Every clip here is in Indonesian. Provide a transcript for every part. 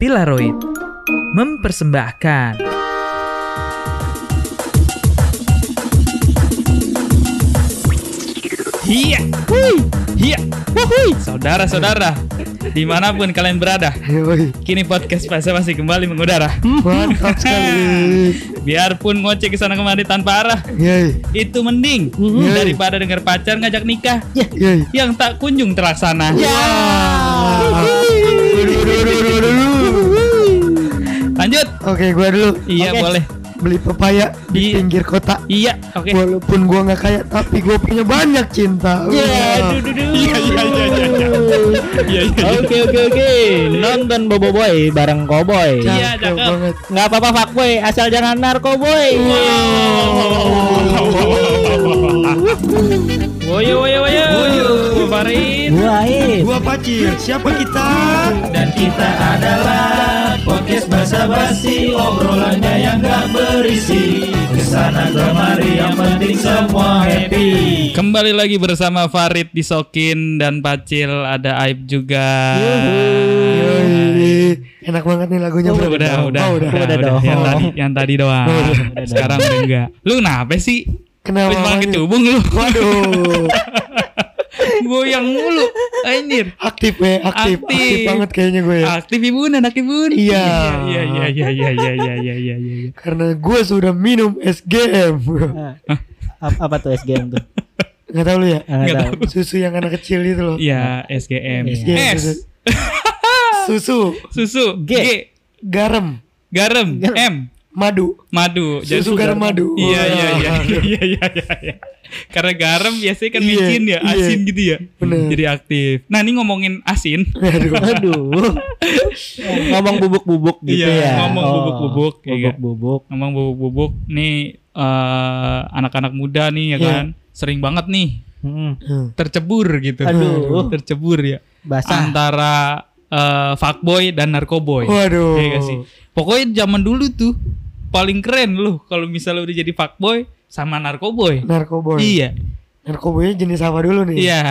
Pilaroid mempersembahkan Iya, hui, iya, wuhui, saudara-saudara, di mana pun kalian berada, kini podcast Pasa masih kembali mengudara. mantap sekali. Biarpun ngoceh ke sana kemari tanpa arah, Yoi, itu mending Mhm. daripada dengar pacar ngajak nikah yoi. yang tak kunjung terlaksana. Ya. Waduh, Lanjut. Oke, gua dulu. Iya, Oke. boleh. Beli pepaya di Iya. pinggir kota. Iya, oke. Walaupun gua nggak kaya, tapi gua punya banyak cinta. Iya. Iya, iya, iya, iya, iya. Iya, iya, iya. Oke oke oke Nonton Bobo Boy bareng Cowboy Iya, Cakep banget. Nggak apa-apa fuckboy Asal jangan narkoboy Woyo, woyo, woyo. Farid. Buain Gua Pacir, siapa kita? Dan kita adalah podcast basa-basi obrolannya yang gak berisi ke sana kemari yang penting semua happy. Kembali lagi bersama Farid Disokin dan Pacil ada Aib juga. Enak banget nih lagunya, Oh, bro. udah, udah, Oh, udah. Udah dong. Yang tadi, yang tadi doang. Sekarang udah enggak. Lu kenapa sih? Kenapa? Malah kecubung lu. Waduh. Goyang mulu. Anjir. Aktif ya, aktif. Aktif. Aktif banget kayaknya gue. ya. Aktif ibun, anak ibun. Iya. Iya, iya, iya, iya, iya, iya, iya, iya, iya. Karena gue sudah minum SGM. Apa, apa tuh SGM tuh? Nggak tahu lu ya? Nggak Nggak tahu. Susu yang anak kecil itu loh. Iya, SGM. SGM. S, Susu, susu, G, G. garam, garam, M, madu. madu. Jadi- Susu garam madu. Iya, iya, iya, iya, iya, iya, iya, iya. Karena garam biasanya kan Iya, micin ya, iya. asin gitu ya. Bener. Jadi aktif. Nah, ini ngomongin asin. Aduh. Aduh Ngomong bubuk-bubuk gitu Iya, ya ngomong Oh, bubuk-bubuk, ya kan? Bubuk-bubuk Ngomong bubuk-bubuk nih eh, anak-anak muda nih ya Iya. kan. Sering banget nih Hmm. Tercebur gitu. Aduh. Tercebur ya. Basah Antara eh, fuckboy dan narkoboy. Waduh. Iya gak sih? Pokoknya zaman dulu tuh paling keren loh kalau misalnya udah jadi fuckboy sama narkoboy. Narkoboy. Iya. Narkoboynya jenis apa dulu nih? Iya.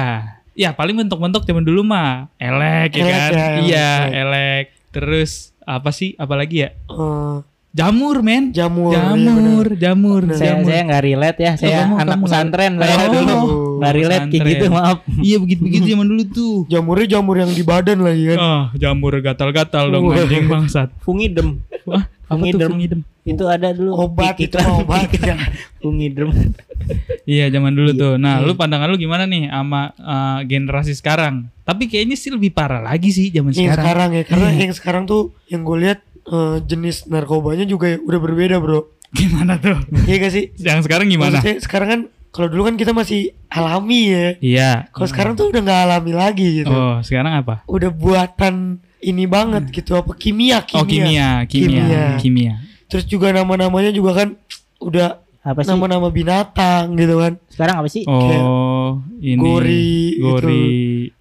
Ya paling bentuk-bentuk zaman dulu mah elek ya Elek kan? ya, elek, iya, elek. elek. Terus apa sih? Apalagi ya? Eh, Jamur, men. jamur. iya Jamur, bener. jamur, Saya jamur. saya nggak relate ya Saya kamu- anak kamu pesantren Saya Oh. dulu Nggak relate kayak gitu maaf Iya begitu-begitu zaman dulu tuh. Jamurnya jamur yang di badan lagi kan. Ah, jamur gatal-gatal dong anjing bangsat. Fungidem Wah, Fungidem. fungidem? Itu ada dulu Obat itu iklan- obat. iklan. ya. Fungidem Iya zaman dulu Iya, tuh. Nah, iya. lu pandangan lu gimana nih sama uh, generasi sekarang? Tapi kayaknya sih lebih parah lagi sih zaman Yang sekarang. sekarang ya, karena Iya. yang sekarang tuh yang gue lihat eh, jenis narkobanya juga udah berbeda bro. Gimana tuh? Iya gak sih? Yang sekarang gimana? Maksudnya sekarang kan kalau dulu kan kita masih alami ya. Iya. Kalau sekarang tuh udah nggak alami lagi gitu. Oh, sekarang apa? Udah buatan ini banget gitu apa kimia kimia. Oh, kimia, kimia, Kimia. kimia. Terus juga nama-namanya juga kan udah Apa sih nama-nama binatang gitu kan. Sekarang apa sih Oh, ini Gori, gori,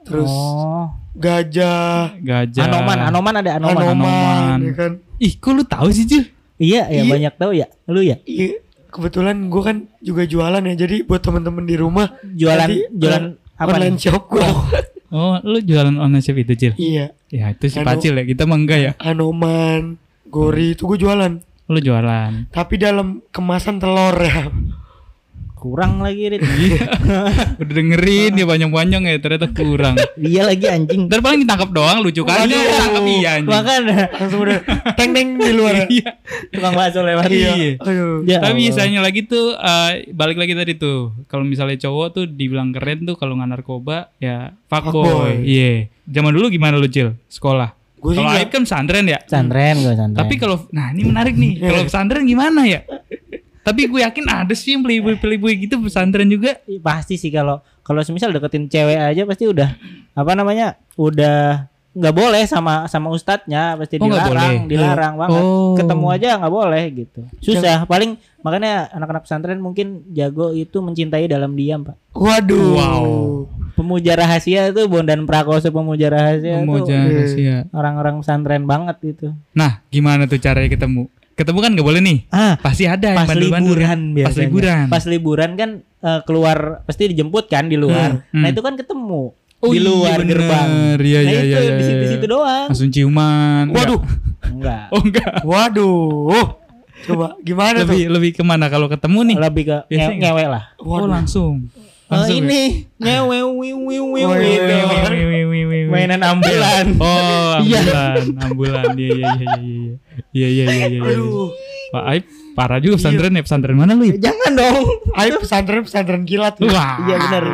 Terus Oh gajah, gajah. Anoman Anoman ada Anoman, anoman, Anoman. ya kan. Ih, kok lu tahu sih, Jil? Iya ya Iya. banyak tahu ya Lu ya Iya, kebetulan gue kan juga jualan ya. Jadi buat temen-temen di rumah Jualan nanti, Jualan apa online nih? shop gue. Oh, lu jualan online shop itu, Jil? iya, Ya, itu si Anu- Pacil ya. Kita mah enggak ya. anoman, gori itu gue jualan. Lu jualan. Tapi dalam kemasan telur ya. Kurang lagi Rit Udah dengerin ya banyak-banyak ya, ternyata kurang. Dia lagi anjing Dan paling ditangkap doang lucu kan Waduh. tangkap iya anjing. Makanya Langsung udah teng teng di luar. ya. Iya. Tukang bakso lewat Iya. Aduh. Ya Tapi misalnya lagi tuh eh, balik lagi tadi tuh. Kalau misalnya cowok tuh dibilang keren tuh kalau nggak narkoba ya Fuckboy. Iya. Zaman dulu gimana lu, Cil? Sekolah. Kalau Aib kan pesantren ya. Pesantren gue pesantren Tapi kalau nah ini menarik nih. Kalau pesantren gimana ya? Tapi gue yakin ada sih yang playboy playboy gitu pesantren juga. Pasti sih kalau Kalau semisal deketin cewek aja Pasti udah Apa namanya Udah nggak boleh sama sama ustadznya pasti Oh, dilarang boleh. dilarang banget Oh. ketemu aja nggak boleh gitu susah paling makanya anak-anak pesantren mungkin jago itu mencintai dalam diam pak Waduh. Wow. pemuja rahasia itu Bondan Prakoso pemuja rahasia Pemuja itu rahasia. orang-orang pesantren banget itu Nah, gimana tuh caranya ketemu? Ketemu kan nggak boleh nih. ah Pasti ada yang pas bandel-bandel. liburan biasanya. Pas liburan. Pas liburan kan eh, keluar pasti dijemput kan di luar. Hmm, Nah hmm. itu kan ketemu. Oh di iya, luar bener. gerbang. Iya, nah iya, itu iya, iya, di situ, iya. di situ doang. Langsung ciuman. Waduh. Enggak. Oh enggak. Waduh. Coba gimana Lebih tuh? lebih ke mana kalau ketemu nih? Lebih ke nge ngewe lah. Oh langsung. Oh, Langsung ya? ini ngewe wiu Oh, iya, iya, wih, wih, wih. Mainan ambulan. Oh, Iya. ambulan, ambulan. Iya, iya, iya, iya, iya. Iya, iya, iya, iya. iya. Aduh. Pak Aib parah juga pesantren ya. Pesantren mana lu? Jangan dong. Ayo pesantren pesantren kilat. nih. Wah. Iya benar.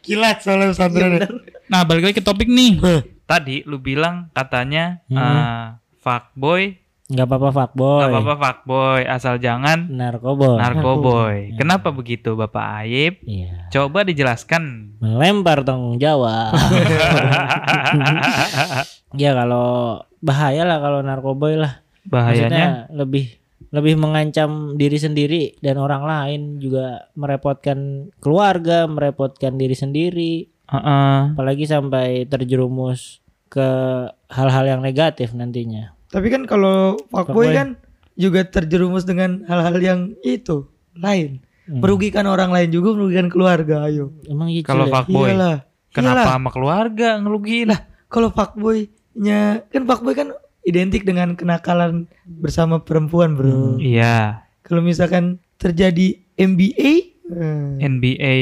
Kilat soalnya pesantren. Nah, balik lagi ke topik nih. Tadi lu bilang katanya Hmm. eh, fuckboy, Enggak apa-apa fuckboy. nggak apa-apa fuckboy, asal jangan Narkoboy. narkoboy. Ya. Kenapa begitu, Bapak Aib? Iya. Coba dijelaskan. Melempar tanggung jawab. ya kalau bahaya lah kalau narkoboy lah. Bahayanya Maksudnya lebih lebih mengancam diri sendiri dan orang lain juga merepotkan keluarga, merepotkan diri sendiri, Heeh. apalagi sampai terjerumus ke hal-hal yang negatif nantinya. Tapi kan kalau Fuckboy. fuckboy kan juga terjerumus dengan hal-hal yang itu lain. Hmm. Merugikan orang lain juga merugikan keluarga. Ayo. Emang iya Kalau ya? fuckboy, Iyalah. kenapa Iyalah. sama keluarga ngelugiin? Kalau fuckboynya kan fuckboy kan identik dengan kenakalan bersama perempuan, Bro. Iya, Kalau misalkan terjadi MBA eh, NBA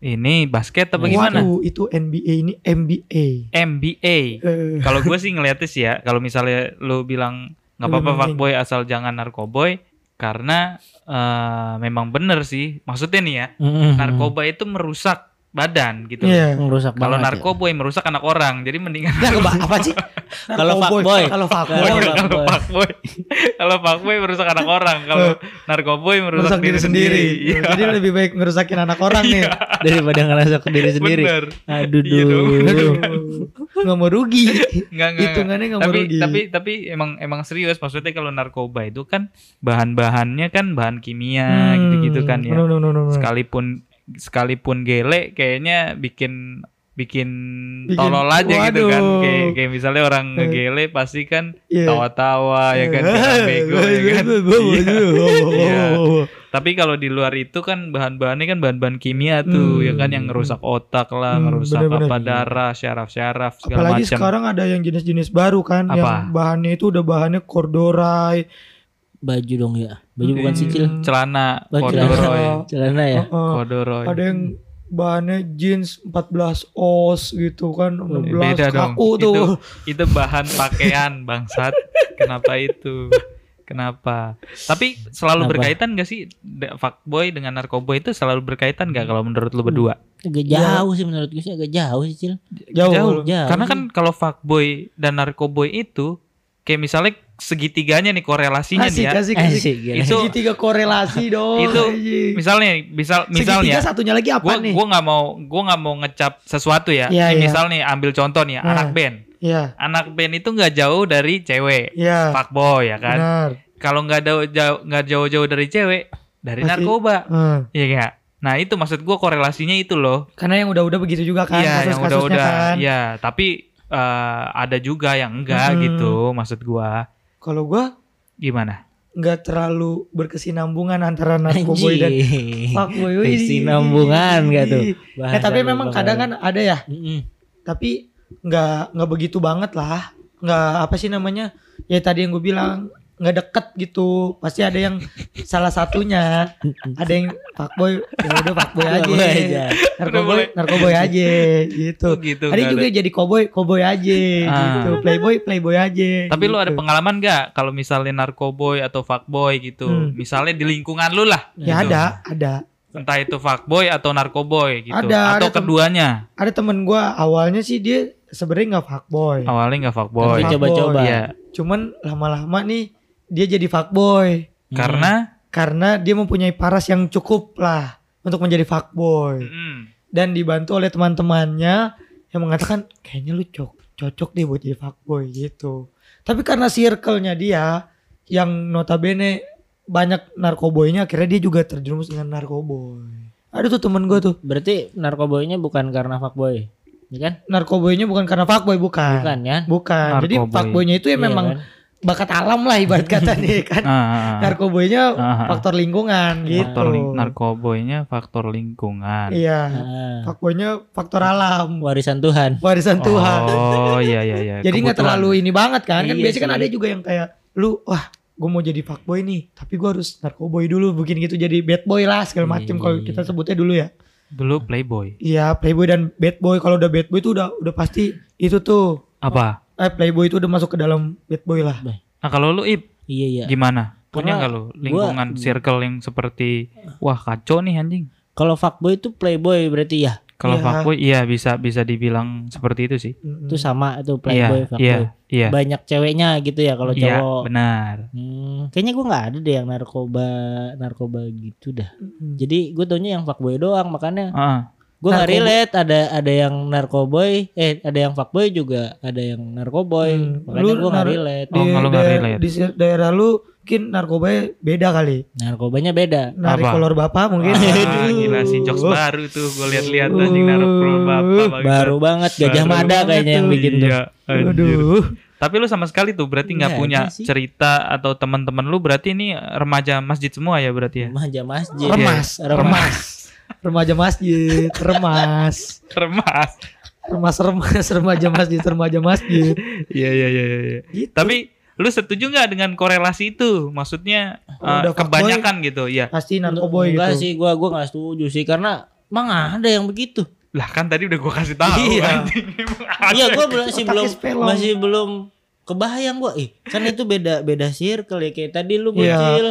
ini basket apa gimana? Waduh, itu NBA ini MBA. MBA. Eh, Kalau gue sih ngeliatnya sih ya, kalau misalnya lu bilang nggak apa-apa fuckboy asal jangan narkoboy, karena eh, memang bener sih. Maksudnya nih ya, Mm-mm. narkoba itu merusak badan gitu. Iya. merusak Kalau ya. narkoboy merusak anak orang, jadi mendingan Nah, keba- apa sih? Kalau fuckboy. Kalau fuckboy. Kalau kalau fuckboy. kalau fuckboy merusak anak orang, kalau narkoboy merusak, merusak diri sendiri. Iya. Jadi lebih baik ngerusakin anak orang nih. daripada ngerasa ke diri sendiri. Bener. Aduh, Iya duh. Nggak mau rugi. Enggak, enggak. Hitungannya nggak mau tapi, rugi. tapi tapi emang emang serius maksudnya kalau narkoba itu kan bahan-bahannya kan bahan kimia Hmm, gitu-gitu kan ya. no, no, no, no, no. Sekalipun sekalipun gele kayaknya bikin bikin, Bikin- tolol aja gitu kan. waduh. Kayak kayak misalnya orang Eh. ngegele pasti kan Iya. tawa-tawa ya kan kira bego ya kan. Iya. Tapi kalau di luar itu kan bahan-bahannya kan bahan-bahan kimia tuh Hmm. ya kan yang ngerusak otak lah, Hmm, ngerusak bener-bener. apa darah, syaraf-syaraf segala Apalagi macam. sekarang ada yang jenis-jenis baru kan Apa? yang bahannya itu udah bahannya corduroy. Baju dong ya. Baju bukan Hmm. sicil. celana Baju corduroy, Celana ya. Corduroy. Ada yang bahannya jeans 14 os gitu kan 16 Beda dong. kaku tuh. Itu itu bahan pakaian bangsat. Kenapa itu? Kenapa? Tapi selalu Kenapa? berkaitan gak sih fuckboy dengan narkoba itu selalu berkaitan gak kalau menurut lu berdua? Agak jauh sih menurut gue sih agak jauh sih, Cil. Jauh. Jauh. Karena kan kalau fuckboy dan narkoboy itu kayak misalnya segitiganya nih korelasinya Asik, nih ya. asik, asik. Asik, gila. Itu- Segitiga korelasi dong. itu misalnya misal misalnya Segitiga satunya lagi apa gua nih? gua nggak mau gua nggak mau ngecap sesuatu ya. Iya, Kayak iya. Misal nih ambil contoh nih ya, Nah. anak band. Iya, Anak band itu nggak jauh dari cewek. iya. Fuckboy ya kan. Benar. Kalau nggak jauh jauh nggak jauh-jauh dari cewek, dari Pasti- narkoba. Heeh. Iya nggak? Nah, itu maksud gua korelasinya itu loh. Karena yang udah-udah begitu juga kan Iya, yang udah-udah. kan. Iya, tapi eh, ada juga yang enggak Mm-mm. gitu maksud gua. Kalau gua Gimana? nggak terlalu berkesinambungan antara narkoboy dan fuckboy. Wih. Kesinambungan nggak tuh? Eh, tapi memang kadang kan ada ya, Mm-mm. tapi nggak nggak begitu banget lah. Nggak apa sih namanya? Ya tadi yang gue bilang nggak deket gitu. Pasti ada yang salah satunya. Ada yang fuckboy, ya udah fuckboy aja. Narkoboy, narkoboy aja gitu. Oh, gitu. Ada juga jadi cowboy, cowboy aja Ah. gitu. Playboy, playboy aja. Tapi lu ada gitu. pengalaman gak kalau misalnya narkoboy atau fuckboy gitu? Hmm. Misalnya di lingkungan lu lah. Ya gitu. ada, ada. Entah itu fuckboy atau narkoboy gitu. Ada, atau ada tem- keduanya. Ada temen gua awalnya sih dia sebenarnya nggak fuckboy. Awalnya nggak fuckboy. Tapi coba-coba. Iya. Cuman lama-lama nih dia jadi fuckboy Karena karena dia mempunyai paras yang cukup lah untuk menjadi fuckboy mm, dan dibantu oleh teman-temannya yang mengatakan kayaknya lu cocok cocok deh buat jadi fuckboy gitu. Tapi karena circle-nya dia yang notabene banyak narkoboynya akhirnya dia juga terjerumus dengan narkoboy. Ada tuh temen gue tuh Berarti narkoboynya bukan karena fuckboy. Ya kan? narkoboynya bukan karena fuckboy bukan. Bukan ya? Bukan. Jadi Narkoboy. fuckboynya itu ya Iya memang kan? Bakat alam lah ibarat kata nih kan. Ah, ah, ah. Narkoboynya Ah, ah. faktor lingkungan gitu. faktor ling- narkoboynya faktor lingkungan. Iya. Ah, Fuckboynya faktor alam. warisan Tuhan. Warisan Tuhan. Oh iya iya iya. Jadi nggak terlalu ini banget kan? Kan Iya biasanya kan ada juga yang kayak lu wah gue mau jadi fuckboy nih tapi gue harus narkoboy dulu mungkin gitu jadi bad boy lah segala macem Iya. kalau kita sebutnya dulu ya dulu playboy. iya playboy dan bad boy kalau udah bad boy itu udah udah pasti itu tuh Apa? Eh playboy itu udah masuk ke dalam bad boy lah Nah kalau lu ip Iya iya. gimana? Punya nggak lu lingkungan gua- circle yang seperti wah kacau nih anjing. Kalau fuckboy itu playboy berarti ya. Kalau Iya. fuckboy iya bisa bisa dibilang seperti itu sih. Itu sama itu Iya playboy fuckboy. iya iya. Banyak ceweknya gitu ya kalau Iya cowok. benar. Hmm, kayaknya gue nggak ada deh yang narkoba narkoba gitu dah. Mm-mm. Jadi gue taunya yang fuckboy doang makanya Ah, gue nggak relate ada ada yang narkoboy eh ada yang fuckboy juga ada yang narkoboy Hmm, makanya lu gue nggak relate. di, Oh, kalau nggak daer- relate. di si- daerah lu mungkin narkoba beda kali Narkobanya beda. narik Apa? kolor bapak mungkin ah, gila sih jokes baru tuh gue lihat-lihat anjing naruh pro bapak bangsat. Baru banget gajah Baru mada kayaknya yang tuh. bikin tuh. Iya, anjir. Aduh. Tapi lu sama sekali tuh berarti nggak Nggak punya sih. cerita atau teman-teman lu berarti ini remaja masjid semua ya berarti ya? Remaja masjid. remas Remas. remas remaja masjid remas Remas. remas remas remaja masjid remaja masjid Iya iya iya iya. gitu. Tapi lu setuju nggak dengan korelasi itu? Maksudnya Kalau eh, udah fuckboy, kebanyakan gitu ya. pasti narkoboy Enggak gitu sih, gua gua nggak setuju sih karena emang ada yang begitu. Lah kan tadi udah gua kasih tahu Iya. ada. Iya, gua belum spelong. masih belum kebayang gua. Ih, kan itu beda beda circle ya kayak tadi lu Iya. bocil.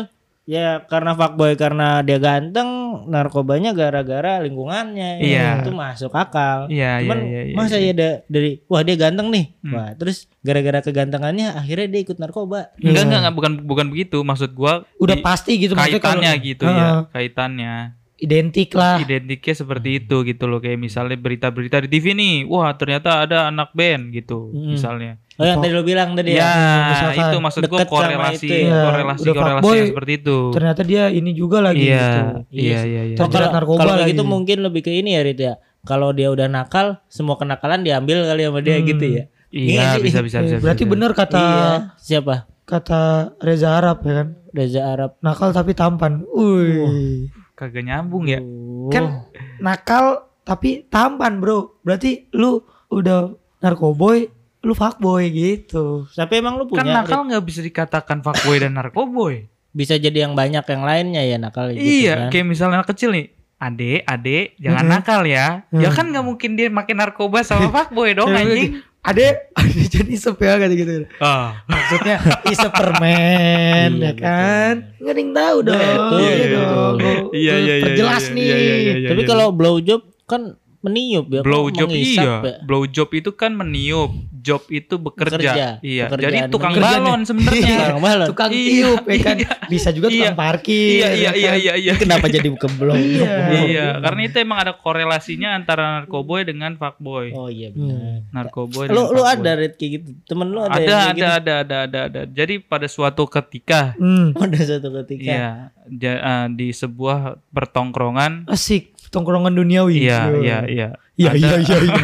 Ya karena fuckboy karena dia ganteng, narkobanya gara-gara lingkungannya. Iya. Itu masuk akal. Iya iya Cuman iya. iya, masa iya. ya da- dari wah dia ganteng nih. Hmm. Wah, terus gara-gara kegantengannya akhirnya dia ikut narkoba. Enggak Iya. enggak enggak bukan bukan begitu maksud gua udah di- pasti gitu maksudnya kalau- kaitannya gitu Heeh, ya, kaitannya. identik lah Identiknya seperti itu gitu loh kayak misalnya berita-berita di TV nih, wah ternyata ada anak band gitu Hmm. misalnya. Oh yang tadi lu bilang tadi Ya, misalkan itu maksud sama korelasi itu ya. korelasi Udah korelasi fuckboy, yang seperti itu. ternyata dia ini juga lagi Iya, gitu iya, iya, iya. Oh, Terjerat kalau narkoba kalau gitu mungkin lebih ke ini ya Rit ya. Kalau dia udah nakal, semua kenakalan diambil kali sama dia Hmm. gitu ya. Iya, sih? bisa bisa bisa. berarti bisa. bener kata Iya. Siapa? kata Reza Arab ya kan Reza Arab. nakal tapi tampan Wih. Kagak nyambung ya. Oh. kan nakal tapi tampan bro berarti lu udah narkoboy lu fuckboy gitu Tapi emang lu Kan punya nakal nggak bisa dikatakan fuckboy dan narkoboy. Bisa jadi yang banyak yang lainnya ya nakal gitu iya, kan. kayak misalnya anak kecil nih. Ade, ade, jangan Mhm. nakal ya. Ya kan nggak mungkin dia makin narkoba sama fuckboy dong anjing. ade ade jadi isep ya kayak gitu Ah. maksudnya isep permen Iya, ya kan nggak ada yang tahu dong iya Iya, gua iya, iya, perjelas iya, nih iya, iya, iya, iya. Tapi kalau blow job kan meniup ya. blow job iya. ya? Blow job itu kan meniup, job itu bekerja. Bekerja. Iya. Pekerjaan Jadi tukang balon sebenarnya. Tukang balon. tukang Iya, tiup ya kan iya. bisa juga tukang Iya. parkir Iya, iya, ya iya, kan? iya, iya. Kenapa jadi ke blow job? Iya. Iya, karena itu emang ada korelasinya antara narkoboy dengan fuckboy. Oh iya benar. Narkoboy Lu lu ada Rit kayak gitu. Temen lu ada ada, ada, gitu? ada ada ada ada jadi pada suatu ketika Hmm, Ada satu ketika. iya ja- eh, di sebuah pertongkrongan asik tongkrongan duniawi. Iya iya. iya iya. Ada, iya iya iya.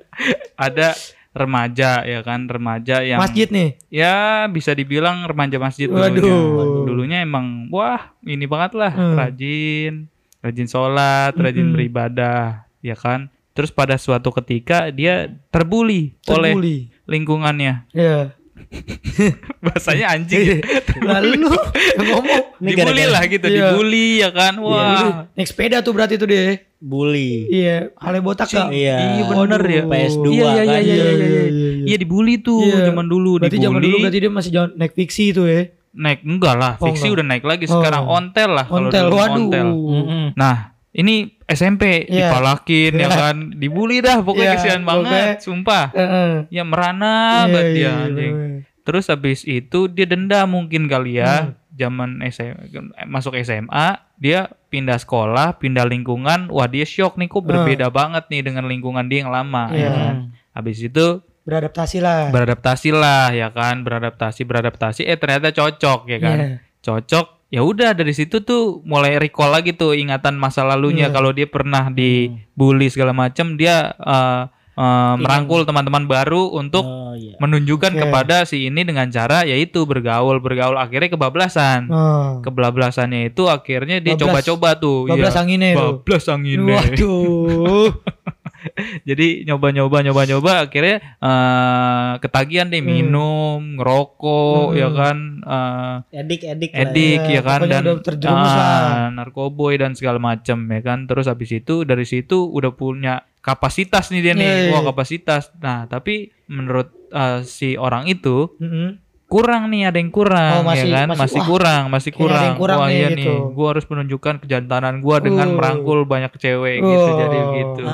ada remaja ya kan remaja yang masjid nih. Ya bisa dibilang remaja masjid Waduh. dulunya dulunya emang wah ini banget lah Hmm. rajin rajin sholat rajin Mm-mm. beribadah ya kan. Terus pada suatu ketika dia terbuli, oleh terbuli lingkungannya. Ya bahasanya anjing lalu yang ngomong dibully lah gitu Iya. dibully ya kan wah naik sepeda tuh berarti tuh deh Bully. iya hale botak kak Iya. Iya bener ya. PS2 Iya iya iya kan. iya iya. iya. iya. Iya dibully tuh Iya. zaman dulu berarti dibully. zaman dulu berarti dia masih jalan naik fiksi itu ya Naik enggak lah, Oh, fiksi enggak. udah naik lagi Oh. sekarang ontel lah kalau ontel waduh ontel. Mm-mm. Nah, ini SMP Iya. dipalakin ya Iya. kan, dibully dah pokoknya Iya, kesian banget, sumpah. Heeh. Ya merana Iya, banget iya, dia iya, anjing. bener. Terus habis itu dia denda mungkin kali ya. Hmm. Zaman SMA masuk SMA, dia pindah sekolah, pindah lingkungan. Wah, dia shock nih kok berbeda banget nih dengan lingkungan dia yang lama. Iya. ya kan. Habis itu beradaptasi lah beradaptasi lah ya kan beradaptasi beradaptasi eh ternyata cocok ya kan Iya. cocok ya udah dari situ tuh mulai recall lagi tuh ingatan masa lalunya Iya. kalau dia pernah dibully segala macam dia eh, eh, merangkul teman-teman baru untuk Oh iya. menunjukkan Oke. kepada si ini dengan cara yaitu bergaul bergaul akhirnya kebablasan Oh. kebablasannya itu akhirnya dia coba-coba tuh Bablas ya. anginnya bablas anginnya Waduh. jadi nyoba-nyoba nyoba-nyoba akhirnya eh, ketagihan deh Hmm. minum ngerokok Hmm. ya kan eh, Edik edik edik Iya, ya kan dan lah. narkoboy dan segala macam ya kan terus habis itu dari situ udah punya kapasitas nih dia nih Iya, iya. wah kapasitas nah tapi menurut eh, si orang itu Mm-mm. Kurang nih ada yang kurang Oh, masih- ya kan masih- masih wah, kurang masih kurang, yang kurang wah nih, iya gitu. nih gua harus menunjukkan kejantanan gua dengan Uh. merangkul banyak cewek gitu Oh. jadi gitu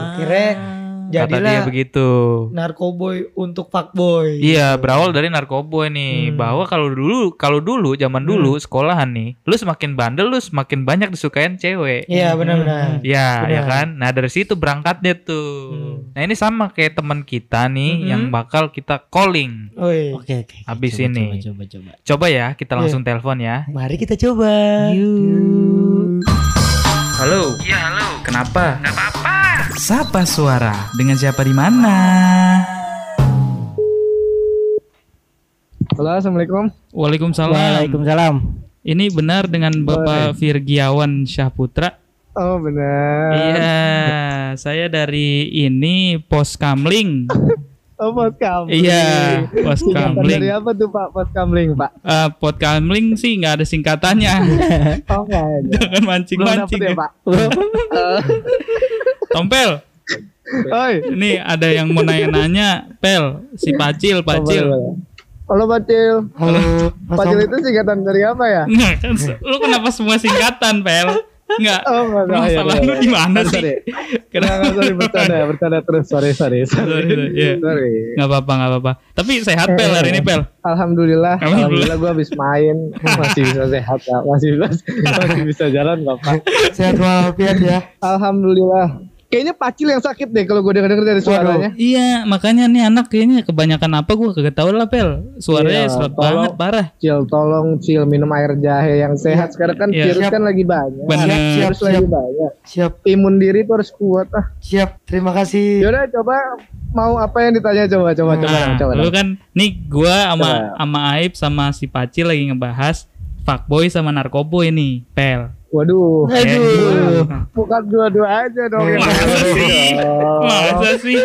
Akhirnya kata dia jadilah begitu narkoboy untuk fuckboy. Iya, berawal dari narkoboy nih. Hmm. Bahwa kalau dulu, kalau dulu zaman dulu sekolahan nih, lu semakin bandel lu semakin banyak disukain cewek. Iya benar-benar. Ya, Benar. ya kan? Nah, dari situ berangkatnya tuh. Hmm. Nah, ini sama kayak teman kita nih Mhm. yang bakal kita calling. Oke oke. Habis Coba, ini. Coba coba coba. Coba ya, kita Iya. langsung telepon ya. Mari kita coba. Halo. Iya, halo. Kenapa? Gak apa-apa. Sapa suara. Dengan siapa di mana? Halo, assalamualaikum. Waalaikumsalam. Waalaikumsalam. Ini benar dengan Bapak Virgiawan Syahputra? Oh benar. Iya, saya dari ini Pos Kamling. Oh pos kamling. Iya, Pos Kamling. Dari apa tuh Pak pos kamling Pak? Eh, Pos Kamling sih nggak ada singkatannya. Oh nggak ada. Jangan Belum mancing-mancing. dapet ya ya. Pak. Tompel, Oi. ini ada yang mau nanya-nanya. Pel, si Pacil, Pacil. Oh, boleh. Halo Pacil. Halo. Pacil itu singkatan dari apa ya? Nggak, kan, lu kenapa semua singkatan, Pel? Nggak. Oh nggak tahu ya. Masalah lu di mana sih? Kenapa sorry bercanda bercanda terus sorry sorry sorry. Sorry, sorry, iya. Sorry. Nggak apa-apa, nggak apa-apa. Tapi sehat, Pel, hari ini, Pel. Alhamdulillah, Alhamdulillah. alhamdulillah gue habis main masih bisa sehat ya, masih masih, masih bisa jalan bapak. Sehat walafiat ya. Alhamdulillah. Kayaknya Pacil yang sakit deh kalau gue denger dari suaranya. Iya, makanya nih anak kayaknya kebanyakan apa gua kagak tahu lah, Pel. Suaranya Iya, tolong. banget, parah. Cil, tolong Cil minum air jahe yang sehat. Sekarang kan Iya. virus Siap. kan lagi banyak. Bener. Siap, lagi siap. banyak. Siap, Imun diri tuh harus kuat ah. siap. Terima kasih. Yaudah coba mau apa yang ditanya coba coba coba Nah, coba. lu kan nih gua sama Coba. sama Aib sama si Pacil lagi ngebahas fuckboy sama narkoboy nih, Pel. Waduh. Aduh. Bukan dua-dua aja dong. Masa sih? dong. Masa sih?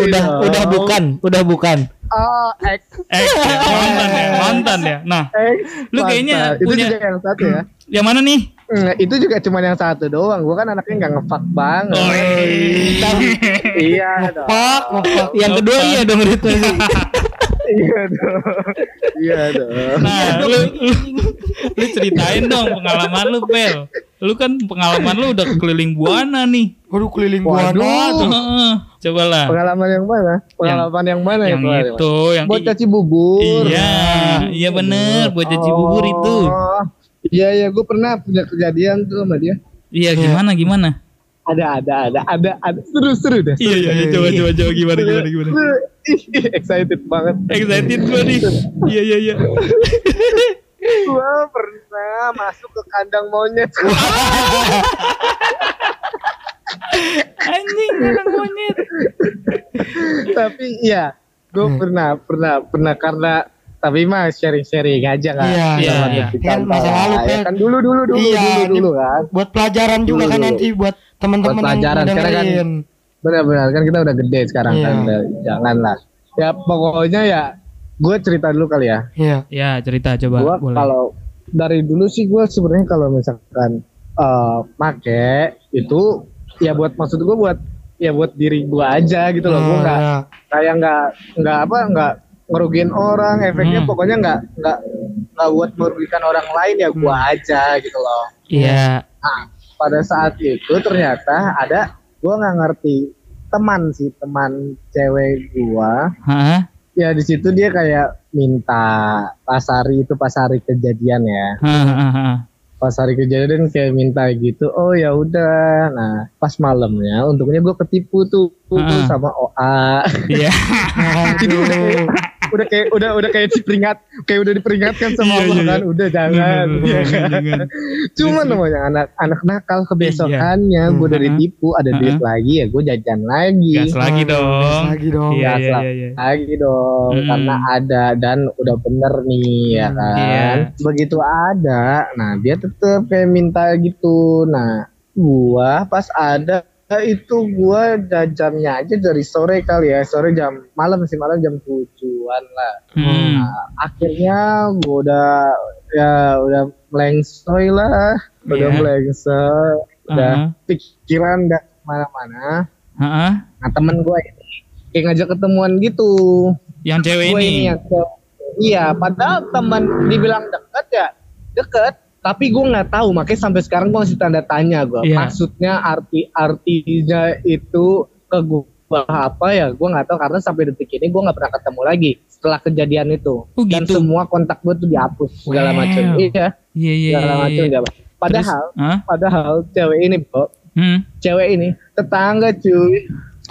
Udah dong. udah bukan, udah bukan. Oh, X. Eh, ya, mantan ya, mantan ya. Nah, X. Lu kayaknya itu punya- juga yang satu ya. yang mana nih? Hmm, itu juga cuma yang satu doang. Gua kan anaknya nggak ngefak banget. Oh, iya dong. Pak, pak. Yang kedua iya dong sih. Iya dong. Iya dong. Nah, lu, lu, lu ceritain dong pengalaman lu, Pel. Lu kan pengalaman lu udah keliling buana nih. Waduh keliling Waduh. buana tuh. Heeh. Coba lah. Pengalaman yang mana? Pengalaman yang, mana Yang itu? itu, yang Buat caci bubur. Iya, iya bener buat caci bubur itu. Oh, Iya iya, gue pernah punya kejadian tuh sama dia. Iya, gimana gimana? Ada ada ada ada ada seru seru deh. Iya, iya, iya, coba coba coba gimana gimana gimana. Seru. Excited banget. Excited gua nih. Iya, iya, iya. Gua pernah masuk ke kandang monyet. Anjing, anak monyet. Tapi iya, gue pernah pernah pernah karena tapi mah sharing-sharing aja kan. Iya, iya, iya. Kan masa lalu, Ya Pel. kan dulu dulu dulu Iya, dulu dulu kan. Buat pelajaran juga kan Dulu. nanti buat teman-teman Buat yang pelajaran, sekarang kan. Benar-benar kan kita udah gede sekarang Iya. kan. Udah, jangan lah. Ya pokoknya ya gue cerita dulu kali ya. Iya. Ya, cerita coba Gua boleh. kalau dari dulu sih gue sebenarnya kalau misalkan eh make itu ya buat maksud gue buat ya buat diri gue aja gitu loh. Gue Oh, nggak iya. kayak nggak nggak apa nggak ngerugiin orang. Efeknya Hmm. pokoknya nggak nggak nggak buat merugikan orang lain ya gue Hmm. aja gitu loh. Iya. Nah, pada saat itu ternyata ada gue nggak ngerti teman sih teman cewek gua Hah? ya di situ dia kayak minta pasari itu pasari kejadian ya hah. pas hari kejadian kayak minta gitu oh ya udah nah pas malamnya untungnya gue ketipu tuh tuh sama OA Iya. Jadi udah kayak, udah kayak udah udah kayak diperingat kayak udah diperingatkan sama Iya, Allah iya, kan iya. udah jangan Bener, Iya bener, kan? jangan. Cuman namanya anak anak nakal kebesokannya gue udah Hmm. ditipu ada duit Hmm. lagi ya gue jajan lagi Gas lagi gas dong. lagi dong. Iya Gas iya iya. iya. lagi dong Hmm. karena ada dan udah bener nih ya kan iya. begitu ada nah dia tetep kayak minta gitu nah gua pas ada itu gua jajannya aja dari sore kali ya sore jam malam sih malam jam tujuan lah Hmm. Nah, akhirnya gua udah ya udah melengsoy lah udah Iya. melengsoy udah Aha. pikiran udah ke mana-mana Heeh. nah temen gua ini kayak ngajak ketemuan gitu Yang cewek ini. ini yang iya padahal teman dibilang deket ya deket tapi gue nggak tahu makanya sampai sekarang gue masih tanda tanya gue Iya. maksudnya arti artinya itu ke gue apa ya gue nggak tahu karena sampai detik ini gue nggak pernah ketemu lagi setelah kejadian itu Oh, dan gitu. semua kontak gue tuh dihapus segala Wow. macam iya Iya iya segala iya. macam iya. nggak apa. padahal Hah? padahal cewek ini bro Hmm. cewek ini tetangga cuy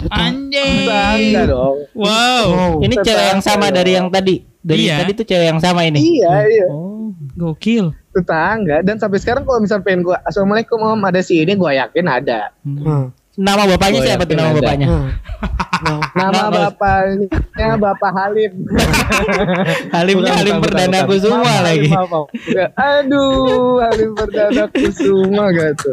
Anjing. tetangga dong Wow. Oh, Ini tetangga cewek yang sama dong. dari yang tadi. Dari Iya. tadi tuh cewek yang sama ini. iya iya Oh. Gokil. Tetangga dan sampai sekarang kalau misal pengen gua assalamualaikum om ada si ini gua yakin ada Hmm. Nama bapaknya Oh, siapa tuh nama ada. bapaknya? Hmm. Nama Mas. bapaknya bapak Halim Halimnya Bukan, Halim bukan, Perdana bukan, bukan. Kusuma Maaf, lagi. Bukan. aduh Halim Perdana Kusuma gitu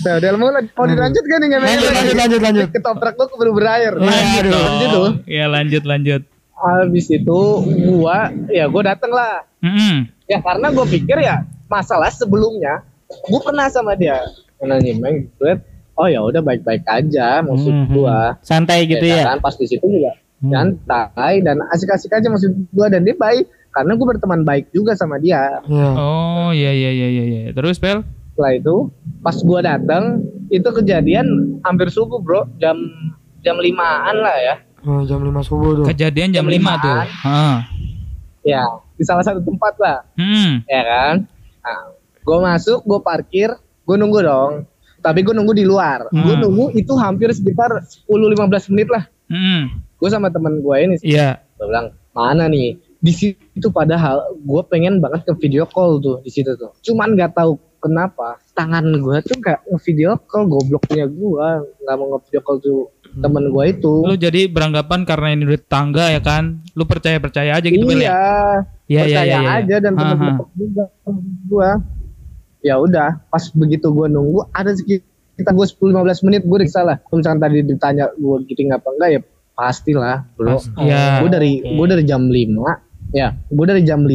nah udah mau mau dilanjut kan nih Lanjut, lanjut, lanjut, lanjut. ketoprak lu keburu berair Lanjut aduh. dong. Lanjut tuh. Ya lanjut lanjut. habis itu gua ya gua dateng lah Mm-mm. ya karena gua pikir ya masalah sebelumnya gua pernah sama dia pernah nyimeng duit oh ya udah baik-baik aja maksud Mhm. gua Santai gitu ya. kan pas di situ juga Hmm. santai dan asik-asik aja maksud gua dan dia baik karena gue berteman baik juga sama dia ya. Oh iya iya iya iya. iya. Terus Pel? setelah itu pas gua datang itu kejadian hampir subuh bro jam jam limaan lah ya Oh, jam 5 subuh tuh. Kejadian jam Jam 5 limaan. tuh. Heeh. ya di salah satu tempat lah Hmm. ya kan nah, gue masuk gue parkir gue nunggu dong. Tapi gue nunggu di luar. Gue Hmm. nunggu itu hampir sekitar 10-15 menit lah. Hmm. gue sama teman gue ini Iya. gue bilang mana nih? Di situ padahal gue pengen banget ke video call tuh di situ tuh. Cuman nggak tahu kenapa tangan gue tuh nggak nge-video call gobloknya gue nggak mau nge-video call tuh temen gue itu Lu jadi beranggapan karena ini duit tangga ya kan? Lu percaya percaya aja gitu ya? iya Iya iya percaya iya. iya. aja dan temen juga gue ya udah pas begitu gue nunggu ada sekitar gue 10-15 menit gue salah kalau misalkan tadi ditanya gue gitu apa enggak ya pastilah bro Pas- Iya. gue dari oke. gue dari jam 5 ya gue dari jam 5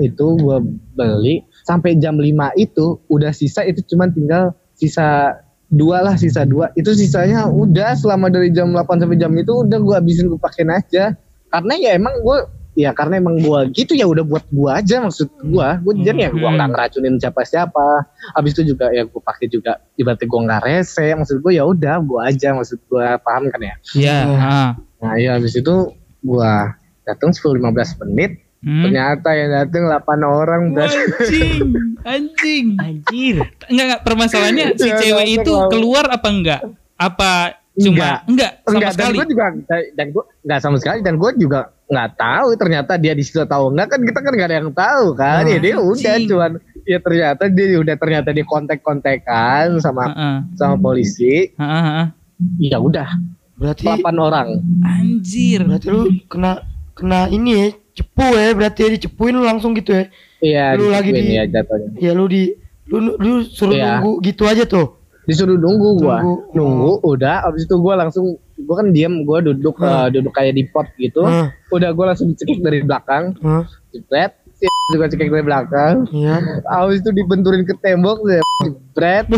itu gue beli sampai jam 5 itu udah sisa itu cuman tinggal sisa dua lah sisa dua. Itu sisanya udah selama dari jam 8 sampai jam itu udah gue habisin gue pakein aja. Karena ya emang gue ya karena emang gue gitu ya udah buat gue aja maksud gue gue jadi ya gue Hmm. nggak ngeracunin siapa siapa habis itu juga ya gue pakai juga ibaratnya gue nggak rese. Maksud gue ya udah gue aja maksud gue paham kan ya? Iya. ha. Nah iya habis itu gua datang 10-15 menit Hmm. ternyata yang datang 8 orang Anjing, anjing. Anjir. Enggak enggak permasalahannya si Ya, cewek itu tahu. keluar apa enggak? Apa cuma enggak, sama enggak dan sekali. gua juga dan gua enggak sama sekali dan gua juga nggak tahu ternyata dia di situ tahu enggak kan kita kan nggak ada yang tahu kan Nah, ya dia udah cuman ya ternyata dia udah ternyata dia kontak-kontakan sama Heeh. sama polisi Heeh, heeh. ya udah Berarti 8 orang Anjir. berarti lu kena kena ini ya, cepu ya, berarti ya dicepuin lu langsung gitu ya. iya Lu lagi di- ya jatuhnya Ya lu di lu lu suruh Iya. nunggu gitu aja tuh. disuruh nunggu gua Nunggu. nunggu udah abis itu gua langsung gua kan diam gua duduk Hmm. eh, duduk kayak di pot gitu Hah, udah gue langsung dicekik dari belakang hah, jebret si juga cekik dari belakang iya. habis itu dibenturin ke tembok jebret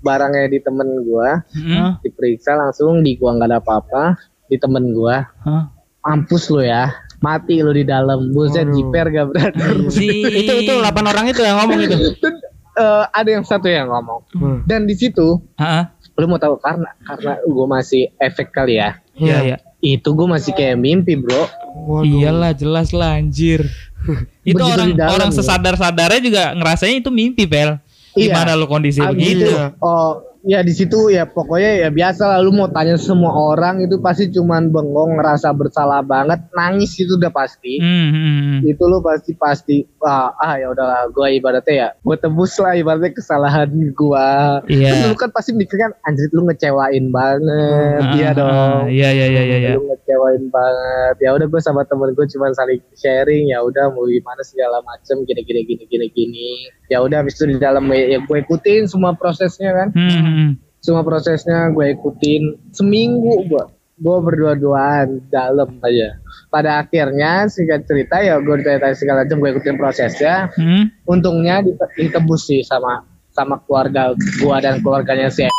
barangnya di temen gua Heeh. diperiksa langsung di gua nggak ada apa-apa di temen gua Hah? mampus lo ya mati lo di dalam buset Waduh. jiper gak berarti itu itu 8 orang itu yang ngomong itu. dan eh, ada yang satu yang ngomong Hmm. dan di situ Heeh. lu mau tahu karena karena gua masih efek kali ya Iya, iya. itu gua masih kayak mimpi bro Waduh. Iyalah jelas lah anjir. itu Begitu orang dalam orang ya. sesadar-sadarnya juga ngerasain itu mimpi, Pel. Iya. Gimana lu kondisi Abis begitu? Iya. Oh, ya di situ ya pokoknya ya biasa lah lu mau tanya semua orang itu pasti cuman bengong ngerasa bersalah banget nangis itu udah pasti Hmm, hmm, hmm. itu lu pasti pasti ah, ah ya udahlah gua ibaratnya ya gua tebus lah ibaratnya kesalahan gua Iya. Kan lu kan pasti mikir kan anjir lu ngecewain banget ah, dong Iya iya iya iya. iya. lu ngecewain banget ya udah gue sama temen gue cuma saling sharing ya udah mau gimana segala macem gini gini gini gini gini ya udah habis itu di dalam ya, ya gue ikutin semua prosesnya kan Hmm, hmm, semua prosesnya gue ikutin. Seminggu gue gue berdua-duaan dalam aja. Pada akhirnya singkat cerita ya gue ditanya segala macam gue ikutin prosesnya. Hmm. untungnya dite- ditebus sih sama sama keluarga gue dan keluarganya si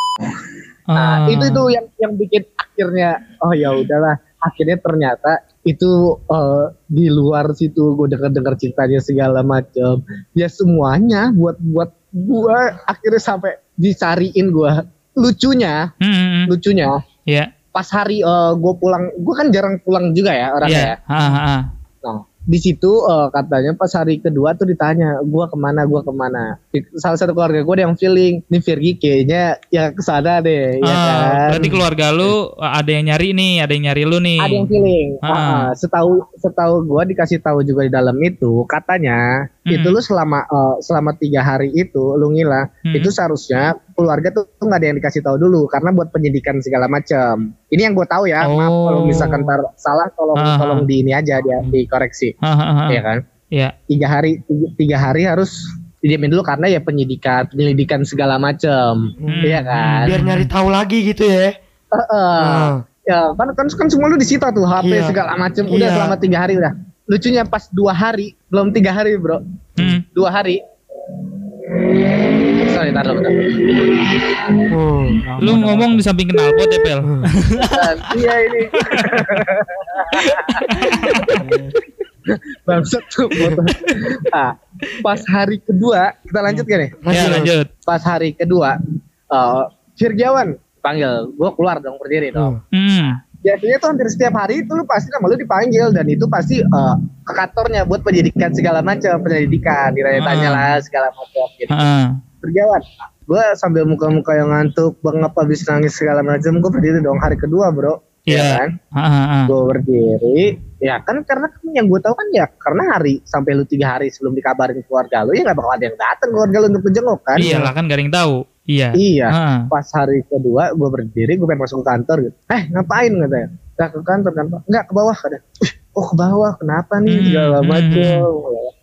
Nah, Ah. itu itu yang yang bikin akhirnya oh ya udahlah. Akhirnya ternyata itu eh, di luar situ gue denger dengar ceritanya segala macam. Ya semuanya buat buat gue akhirnya sampai dicariin gue lucunya Hmm, hmm, hmm. lucunya Iya. pas hari gue pulang gue kan jarang pulang juga ya orangnya Iya. ya. Ah. Nah, di situ eh, katanya pas hari kedua tuh ditanya, gua ke mana, gua ke mana. Di- Salah satu keluarga gue yang feeling, nih Virgi kayaknya ya ke sana deh, ya Ah, kan. Berarti keluarga lu ada yang nyari nih, ada yang nyari lu nih. Ada yang feeling. Ah. Ah, setahu setahu gua dikasih tahu juga di dalam itu, katanya Hmm. itu lu selama eh, selama tiga hari itu lu ngilang, Hmm. itu seharusnya keluarga tuh tuh nggak ada yang dikasih tahu dulu karena buat penyidikan segala macam. Ini yang gue tahu ya, maaf Oh. kalau misalkan ntar salah, tolong Ah. tolong di ini aja dia dikoreksi, Ah, ah, ah. ya kan? Iya. tiga hari tiga, tiga hari harus didiamin dulu karena ya penyidikan penyelidikan segala macam Hmm. iya kan Biar nyari tahu lagi gitu ya. Heeh. Ah. ya kan kan kan semua lu disita tuh HP Iya. segala macam udah Iya. selama tiga hari udah lucunya pas dua hari belum tiga hari bro Hmm. dua hari sorry taruh bentar. Oh. Lu ngomong di samping knalpot ya, Pel? Dan, iya ini bangsat tuh motor. ah, pas hari kedua kita lanjut gak nih Ya, lanjut. pas hari kedua eh Virgiawan panggil gue keluar dong berdiri dong Hmm. Biasanya tuh hampir setiap hari itu lu pasti nama lu dipanggil dan itu pasti eh, ke kantornya buat penyidikan segala macam penyelidikan ditanya-tanya Ah. lah segala macam gitu Ah. Virgiawan gue sambil muka-muka yang ngantuk bengap habis nangis segala macam gue berdiri dong hari kedua bro Iya. ya kan ah, ah. gue berdiri ya kan karena kan yang gue tahu kan ya karena hari sampai lu tiga hari sebelum dikabarin keluarga lu ya nggak bakal ada yang datang keluarga lu untuk menjenguk kan Iyalah kan gak ada yang tahu. Iya. iya. Ah. pas hari kedua gue berdiri gue pengen masuk kantor gitu. Eh ngapain? katanya nggak ke kantor kan Pak?" nggak ke bawah katanya "Wih, oh ke bawah kenapa nih? Hmm, segala hmm, macem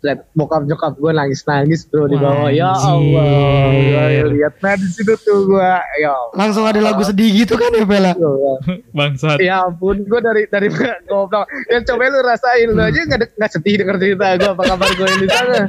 lihat bokap nyokap gue nangis nangis bro di bawah ya. Allah gue lihat nah di situ tuh gue ya Allah. Langsung ada lagu sedih gitu kan ya Bella? Bangsat. Ya ampun, gue dari dari goblok. Ya coba lu rasain lu aja nggak nggak sedih denger cerita gue apa kabar gue di sana.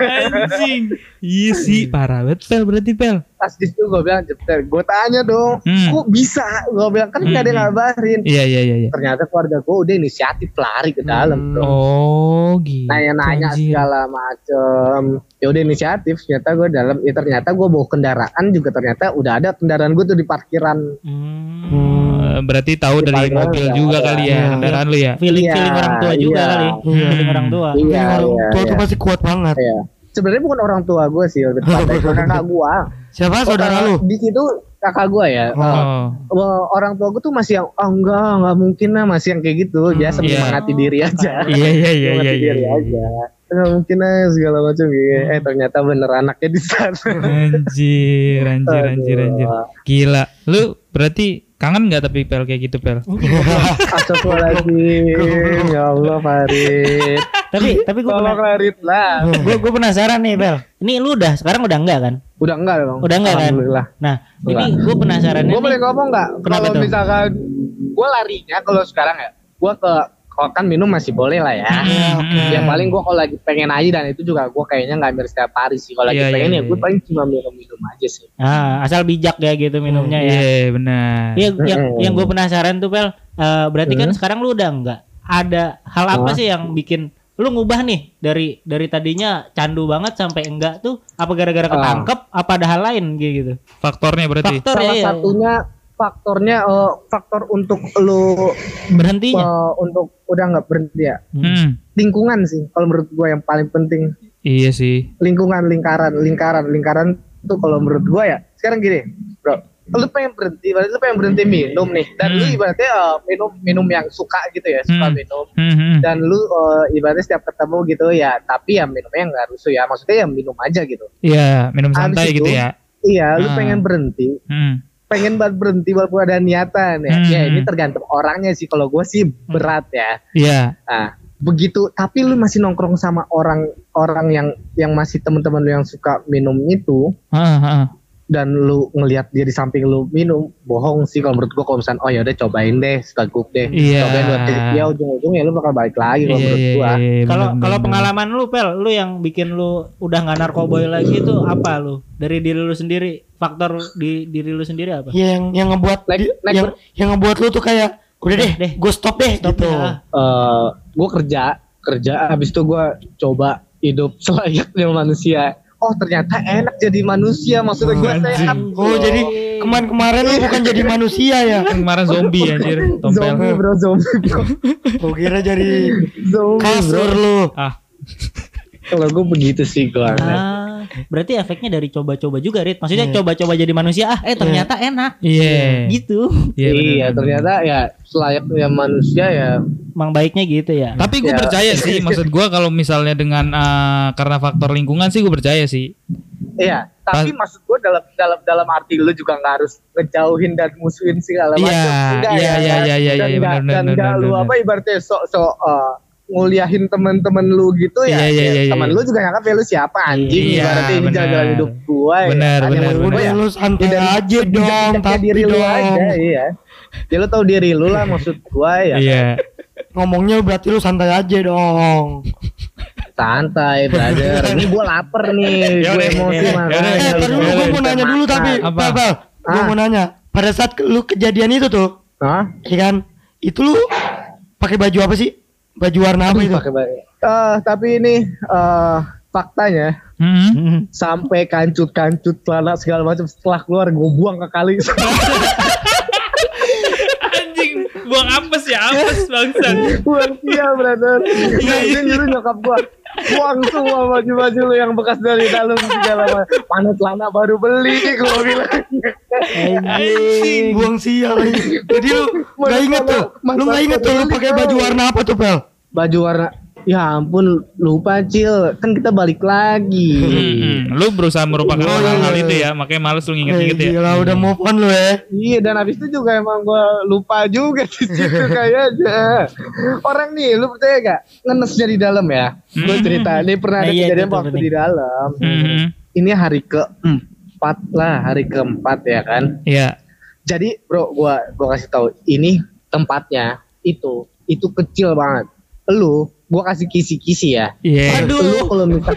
Anjing. Iya sih, parah banget Pel berarti Pel. Pas di situ gue bilang cepet, gue tanya dong, Hmm. kok bisa? Gue bilang kan nggak ada yang Hmm. ngabarin. Iya iya iya iya. Ternyata keluarga gue udah inisiatif lari ke dalam, bro. Oh, gitu. Nanya-nanya anjir. segala macem. Ya udah inisiatif. Ternyata gue dalam, ya ternyata gue bawa kendaraan juga ternyata udah ada kendaraan gue tuh di parkiran. Hmm, berarti tahu Di dari mobil bawah, juga ya. kali ya, Iya. kendaraan lu ya. Feeling Iya, feeling orang tua juga iya. kali. Iya. Feeling orang tua. Iya, orang iya, tua tuh iya. pasti kuat banget. Iya. Sebenarnya bukan orang tua gue sih, lebih tepatnya kakak gue. Siapa saudara lu? Di situ kakak gue ya. Oh. Oh. Wah, orang tua gue tuh masih yang oh enggak enggak mungkin lah masih yang kayak gitu biasa iya. menyemangati diri aja Iya iya iya iya iya. diri iya. aja enggak mungkin lah segala macam gitu eh ternyata bener anaknya di sana Anjir, anjir, anjir, anjir. Gila. Lu berarti kangen nggak tapi Pel kayak gitu Pel? Astagfirullahaladzim ya Allah Farid Tapi tapi gue tolong pernah, Farid lah gue gue penasaran nih Bel. Ini lu udah sekarang udah enggak kan? udah enggak dong Udah enggak kan? Alhamdulillah Nah, ini gue penasaran gue boleh ngomong nggak kalau misalkan gue larinya kalau sekarang ya gue ke kalau kan minum masih boleh lah ya Hmm. yang paling gue kalau lagi pengen aja dan itu juga gue kayaknya nggak hampir setiap hari sih kalau lagi Iya, pengen iya, ya gue iya. paling cuma minum-minum aja sih Ah, asal bijak ya gitu minumnya ya. Iya benar. Iya, yang yang gue penasaran tuh Pel, eh, berarti kan Hmm. sekarang lu udah enggak ada hal apa sih yang bikin lu ngubah nih dari dari tadinya candu banget sampai enggak tuh apa gara-gara Ah. ketangkep apa ada hal lain gitu Faktornya berarti. faktor salah ya, ya satunya faktornya eh, faktor untuk lu berhentinya eh, untuk udah nggak berhenti ya Hmm. lingkungan sih kalau menurut gue yang paling penting Iya sih. lingkungan lingkaran lingkaran lingkaran tuh kalau menurut gua ya sekarang gini bro lu pengen berhenti berarti lu pengen berhenti minum nih dan lu Hmm. ibaratnya eh, minum minum yang suka gitu ya suka Hmm. minum Hmm, hmm. dan lu eh, ibaratnya setiap ketemu gitu ya tapi ya minumnya nggak rusuh ya maksudnya ya minum aja gitu Iya, minum santai itu, gitu ya. iya lu Ah. pengen berhenti Hmm. pengen banget berhenti walaupun ada niatan ya Hmm. ya ini tergantung orangnya sih kalau gue sih berat ya Iya. Nah, begitu tapi lu masih nongkrong sama orang orang yang yang masih teman-teman lu yang suka minum itu Heeh, heeh. Dan lu ngelihat dia di samping lu minum bohong sih kalau menurut gua kalau misalnya oh ya udah cobain deh segup deh Iya. cobain buat ya ujung-ujungnya lu bakal balik lagi kalau Iya, menurut iya, gua iya, Kalau bener, kalau pengalaman lu pel, lu yang bikin lu udah nggak narkoboy lagi itu apa lu? Dari diri lu sendiri, faktor di diri lu sendiri apa? Ya, yang yang ngebuat di- naik yang yang ngebuat lu tuh kayak udah deh, deh. gue stop deh Stop gitu. ya. Eh, gua kerja kerja habis itu gua coba hidup selayaknya manusia oh ternyata enak jadi manusia maksudnya gua Anjing. sehat Oh jadi kemarin-kemarin lu bukan jadi manusia ya? Kan Kemarin zombie anjir, zombie tompel. bro zombie bro Gue kira jadi zombie kasur lu. Ah, kalau gua begitu sih gua Ah, berarti efeknya dari coba-coba juga, Rit. Maksudnya Iya. coba-coba jadi manusia, ah eh ternyata enak. iya. Gitu. Iya, bener, iya bener. ternyata ya selayaknya manusia ya Emang baiknya gitu ya. Tapi gue Ya. percaya sih, maksud gue kalau misalnya dengan eh, karena faktor lingkungan sih gue percaya sih. Iya, tapi maksud gue dalam dalam dalam arti lu juga nggak harus ngejauhin dan musuhin segala Iya, macam. Enggak iya, ya, iya, kan? iya, iya, Dan iya, nggak- benar, benar, benar, lu benar. apa ibaratnya sok sok uh, nguliahin temen-temen lu gitu ya. Iya, iya, ya, iya, iya, temen iya. lu juga nyangka ya lu siapa anjing Iya, ibaratnya ini jalan-jalan hidup gua ya. Benar, menurut gua Udah ya, lu santai ya aja dong, tapi diri lu dong. aja, iya. Ya lu tahu diri lu lah maksud gua ya. Iya. Ngomongnya berarti lu santai aja dong. Santai, brother. Ini gua lapar nih, Ya gue udah, emosi ya ya udah, Eh, ya dulu gue mau nanya dulu tapi, Apa? Gue mau nanya. Pada saat lu kejadian itu tuh, Hah? ya kan? Itu lu pakai baju apa sih? Baju warna apa itu? pakai baju. Eh, tapi ini eh faktanya Hmm. sampai kancut-kancut celana segala macam setelah keluar gue buang ke kali Anjing, buang apes ya apes bangsat. buang iya brother nah, itu nyuruh nyokap gue buang semua baju-baju lu yang bekas dari dalam segala macam mana celana baru beli gue bilang Anjing. Buang sial lagi. Jadi lu Mana gak inget tuh. Lu mana gak inget tuh lu pakai baju warna apa tuh, Bel? Baju warna ya ampun lupa cil kan kita balik lagi Hmm, Lu berusaha merupakan Oh, iya, hal-hal iya, itu iya. ya, makanya males lu Eh, nginget-nginget ya. gila udah move on lu ya. Iya dan habis itu juga emang gue lupa juga di situ kayaknya. Orang nih, lu percaya gak? Ngenesnya di dalam ya. Gue Hmm. cerita, ini pernah ada Nah, iya, kejadian betul, waktu di dalam. Hmm. Ini hari keempat lah, hari keempat ya kan. Iya. Jadi bro, gua gua kasih tahu ini tempatnya itu itu kecil banget. Lu, gua kasih kisi-kisi ya. Iya. Lu kalau misal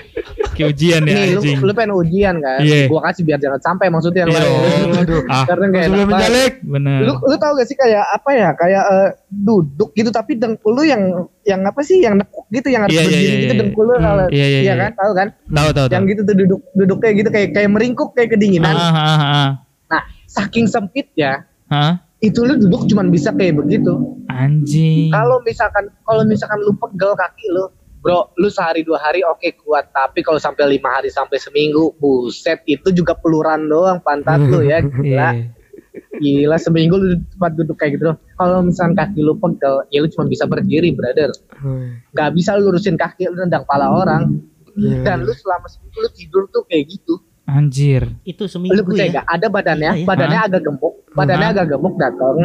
Kayak ujian ya nih, lu, anjing. lu pengen ujian kan? Iya. Gua kasih biar jangan sampai maksudnya yang Iya. lain. Aduh. Ah, Karena enak menjalek. bener. lu lu tau gak sih kayak apa ya kayak eh, duduk gitu tapi dengkul lu yang yang apa sih yang nekuk gitu yang harus Iya, iya, berdiri iya, gitu iya. dengkul lu Hmm, kalau iya, iya, iya. kan tahu kan Tahu tahu tahu. yang gitu tuh duduk duduk kayak gitu kayak kayak meringkuk kayak kedinginan Ah, ah, ah. nah saking sempitnya Hah? Itu lu duduk cuman bisa kayak begitu Anjing. kalau misalkan kalau misalkan lu pegel kaki lu bro lu sehari dua hari oke kuat tapi kalau sampai lima hari sampai seminggu buset itu juga peluran doang pantat lu ya gila Iya. Gila seminggu lu tempat duduk kayak gitu. Kalau misalkan kaki lu pegel, ya lu cuma bisa berdiri, brother. Gak bisa lu lurusin kaki lu nendang pala orang. Dan lu selama seminggu lu tidur tuh kayak gitu. Anjir. Itu Lu seminggu percaya ya. gak? Ada badannya, Iya, iya. badannya Hah? agak gemuk, badannya Hah? agak gemuk datang.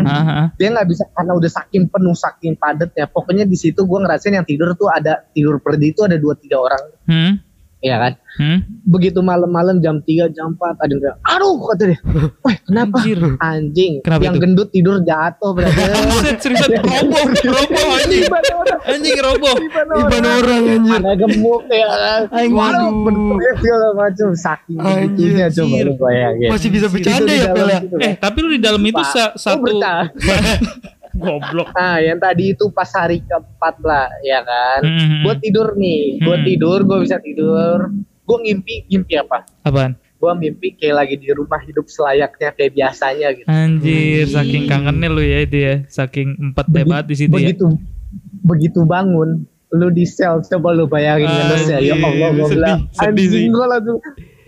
Dia nggak bisa karena udah saking penuh, saking padatnya. Pokoknya di situ gua ngerasain yang tidur tuh ada tidur perdi itu ada dua tiga orang, Hmm? Ya kan? Hmm? Begitu malam-malam jam 3, jam 4 ada yang bilang, aduh kata dia, wah kenapa? Anjir. Anjing, Kenapa yang itu? gendut tidur jatuh. Buset, seriusan roboh, roboh anjing. Anjing roboh. iban orang anjir. Ada gemuk ya kan. Waduh, bentuknya segala macam saking Anjir. begitunya coba lu bayangin. Masih bisa bercanda ya, Pel ya? Eh, tapi lu di dalam itu satu. goblok. Ah, yang tadi itu pas hari keempat lah, ya kan. Hmm. Gue tidur nih, gue Hmm. tidur, gue bisa tidur. Gue ngimpi, ngimpi apa? Apaan? Gue mimpi kayak lagi di rumah hidup selayaknya kayak biasanya gitu. Anjir, saking kangennya lu ya itu ya. Saking empat debat di situ ya. begitu begitu bangun lu di sel coba lu bayangin Anjir, ya Allah gue sedih, bilang anjing gue langsung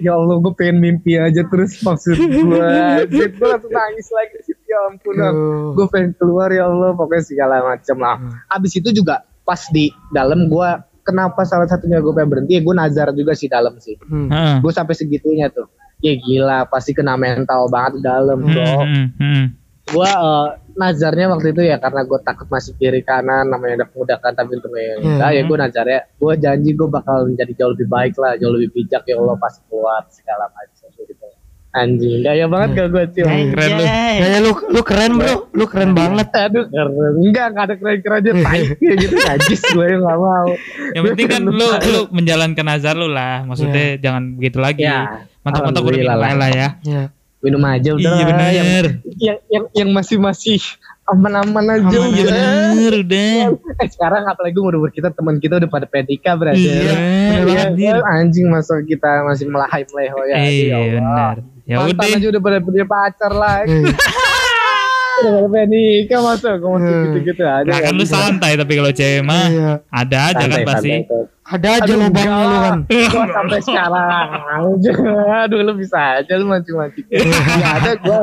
ya Allah gue pengen mimpi aja terus maksud gue gue langsung nangis lagi sih ya ampun Aduh. gue pengen keluar ya Allah pokoknya segala macam lah abis itu juga pas di dalam gue kenapa salah satunya gue pengen berhenti ya gue nazar juga sih dalam sih Hmm. Heeh. gue sampai segitunya tuh ya gila pasti kena mental banget di dalam bro Hmm, hmm. gue eh, nazarnya waktu itu ya karena gue takut masih kiri kanan namanya udah muda kan tapi untungnya Hmm. enggak ya gue nazarnya gue janji gue bakal menjadi jauh lebih baik lah jauh lebih bijak ya Allah pasti keluar segala macam gitu anjing gaya banget gak gue sih Keren lu. Kayaknya lu lu keren bro, lu keren banget. aduh keren enggak enggak ada keren kerennya tai kayak gitu najis gue yang gak mau Yang penting kan lu lu menjalankan azar lu lah. Maksudnya jangan begitu lagi. ya Mantap-mantap udah lah. lah ya. Ya. Minum aja udah Iya lah. yang, bener. yang yang yang masih masih aman-aman aja Aman, Iya udah. bener udah. Eh sekarang apalagi umur kita teman kita udah pada pedika berarti. Iya, Iya, anjir. anjing masa kita masih melahai meleho ya. Iya Ya benar. Ya udah. aja udah pada punya pacar lah. Udah pada pedika masa kamu masih Hmm. gitu-gitu aja. Nah kan lu santai tapi kalau cewek mah Iya. ada aja kan pasti. Ada aja lubangnya lu kan. Gua sampai sekarang. Aduh lu bisa aja lu mancing-mancing. Ya ada gua.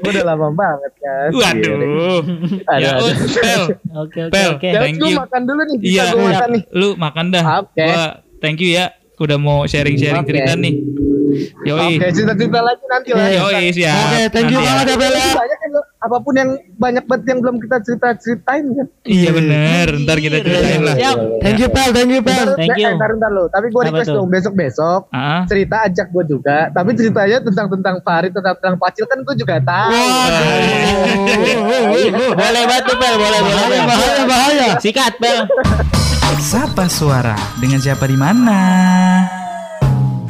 Gua udah lama banget kan. Waduh. Ada, Ya ada. Oke oke oke. Thank lu you. makan dulu nih. Bisa Iya. gua makan nih. Lu makan dah. Oke. Thank you ya. Udah mau sharing-sharing cerita nih. Yoi. Oke, cerita-cerita lagi nanti lah. ya. Yoi siap. Oke, thank you Nanti ya. banget ya Bel ya. banyak kan apa pun yang banyak banget yang belum kita cerita ceritain kan Iya bener. Ntar kita ceritain lah. Siap. Thank you Pel, thank you Pel. Ntar- Thank you. eh, ntar, ntar lo tapi gue request dong besok besok Ah. cerita ajak gue juga tapi ceritanya tentang tentang Farid tentang tentang Pacil kan gue juga tahu Boleh banget tuh Pel, boleh boleh. Bahaya, boleh. bahaya, bahaya. Sikat Pel. Sapa suara dengan siapa di mana?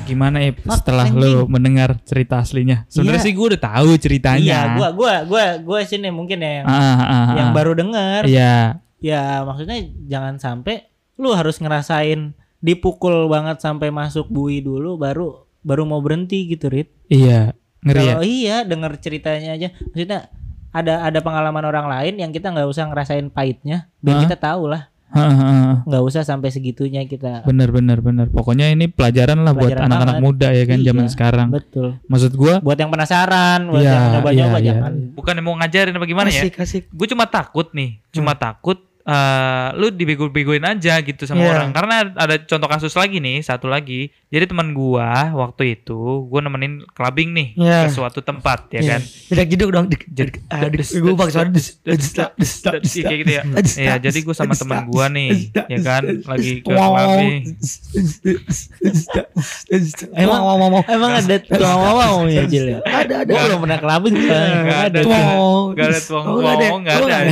Gimana ya setelah lu mendengar cerita aslinya? Sebenarnya Iya. sih gue udah tahu ceritanya. Iya, gua gua gua gua sini mungkin ya yang, Ah, ah, ah, yang ah. baru denger. Iya. Ya maksudnya jangan sampai lu harus ngerasain dipukul banget sampai masuk bui dulu baru baru mau berhenti gitu Rit. Iya. Ngeri ya? Kalau iya denger ceritanya aja maksudnya ada ada pengalaman orang lain yang kita nggak usah ngerasain pahitnya biar kita tahu lah Ah, ah, ah. Nggak usah sampai segitunya kita Bener bener bener. Pokoknya ini pelajaran lah buat Pelajaran anak-anak banget. muda ya kan Iya. zaman sekarang. betul Maksud gua buat yang penasaran buat Iya, yang nyoba-nyoba iya, iya. jangan bukan mau ngajarin apa gimana ya? Asik, asik. Gue cuma takut nih, cuma takut eh lu dibego-begoin aja gitu sama Iya. orang. Karena ada contoh kasus lagi nih, satu lagi. Jadi teman gua waktu itu gua nemenin clubbing nih Iya. ke suatu tempat ya Iya. kan. Tidak jeduk dong. Jadi ah, des, Iya, kayak gitu ya. Iya, des, jadi gua sama teman gua nih, ya kan, lagi ke clubbing. Emang mau mau mau. emang ada tuang mau ya Jil ya Ada ada. Gua belum pernah kelabing soalnya. Nggak ada. Tuang. Gak ada tuang Oh, nggak ada. tuang, Oh, nggak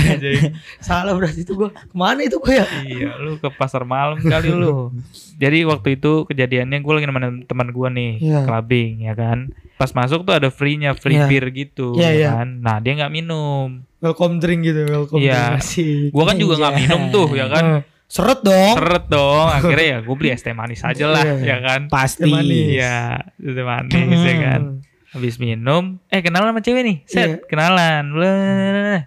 Salah berarti itu gue. Ke mana itu gue ya? Iya, lu ke pasar malam kali lu. Jadi waktu itu kejadiannya gue lagi nemenin teman gue nih Iya. clubbing ya kan. Pas masuk tuh ada free-nya, free Iya. beer gitu Iya, ya iya. kan. Nah, dia nggak minum. Welcome drink gitu, welcome Iya. drink. Gua kan juga nggak Iya. minum tuh ya kan. Eh, Seret dong. Seret dong. Akhirnya ya gue beli es teh manis aja lah Iya. ya kan. pasti. Iya, es teh manis ya kan. Habis minum, eh kenalan sama cewek nih. Set, Iya. kenalan. Bleh.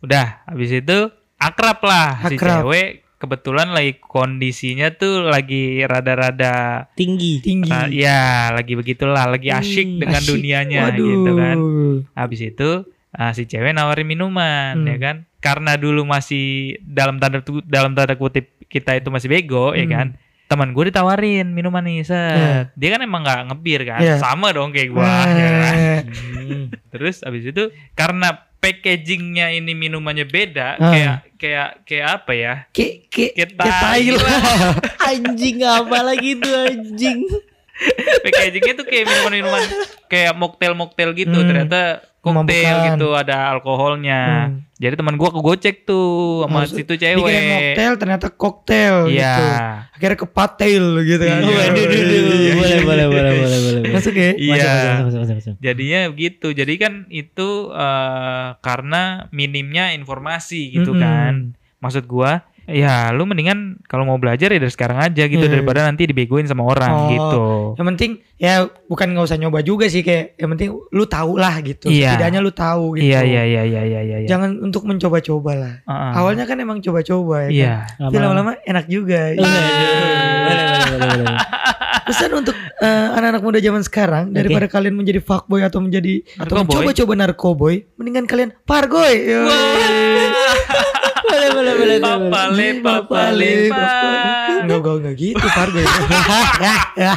Udah, habis itu akrab lah si Akrab. cewek. Kebetulan lagi kondisinya tuh lagi rada-rada tinggi Tinggi. Nah, ya lagi begitulah, lagi asyik Hmm, dengan asyik. dunianya Waduh. gitu kan. Habis itu ah, si cewek nawarin minuman Hmm. ya kan. Karena dulu masih dalam tanda dalam tanda kutip kita itu masih bego ya Hmm. kan. Teman gue ditawarin minuman nih, set. Iya. Dia kan emang nggak ngebir kan. Iya. Sama dong kayak gua ya kan. Eh, Terus habis itu karena packagingnya ini minumannya beda, Ah. kayak kayak kayak apa ya? Kayak kayak tai anjing apa lagi tuh anjing packagingnya tuh kayak minuman-minuman kayak mocktail-mocktail gitu Hmm. ternyata koktail Memabukkan. gitu ada alkoholnya Hmm. Jadi teman gua kegocek tuh sama Maksud- situ Dikira cewek mocktail ternyata koktail iya gitu. Akhirnya ke patail gitu kan. Iya. Waduh, duh. Iya. boleh boleh boleh boleh boleh Masuk ya? iya Masuk, masuk, masuk, masuk, masuk. jadinya gitu jadi kan itu eh, karena minimnya informasi gitu Mm-mm. kan maksud gua Ya, lu mendingan kalau mau belajar ya dari sekarang aja gitu Iya. daripada nanti dibegoin sama orang Oh, gitu. Yang penting ya bukan nggak usah nyoba juga sih kayak yang penting lu tahu lah gitu. Iya. Setidaknya lu tahu gitu. Iya, iya, iya, iya, iya, iya. iya. Jangan untuk mencoba-coba lah. Heeh. Awalnya kan emang coba-coba ya. Iya. Kan? Tapi lama-lama enak juga. Iya, iya. Pesan untuk eh, anak-anak muda zaman sekarang daripada kalian menjadi fuckboy atau menjadi atau Narkoboy. mencoba-coba narkoboy, mendingan kalian pargoy. Yo boleh boleh boleh. Papale papale Enggak enggak nggak gitu Fargo. Ya, ya, ya.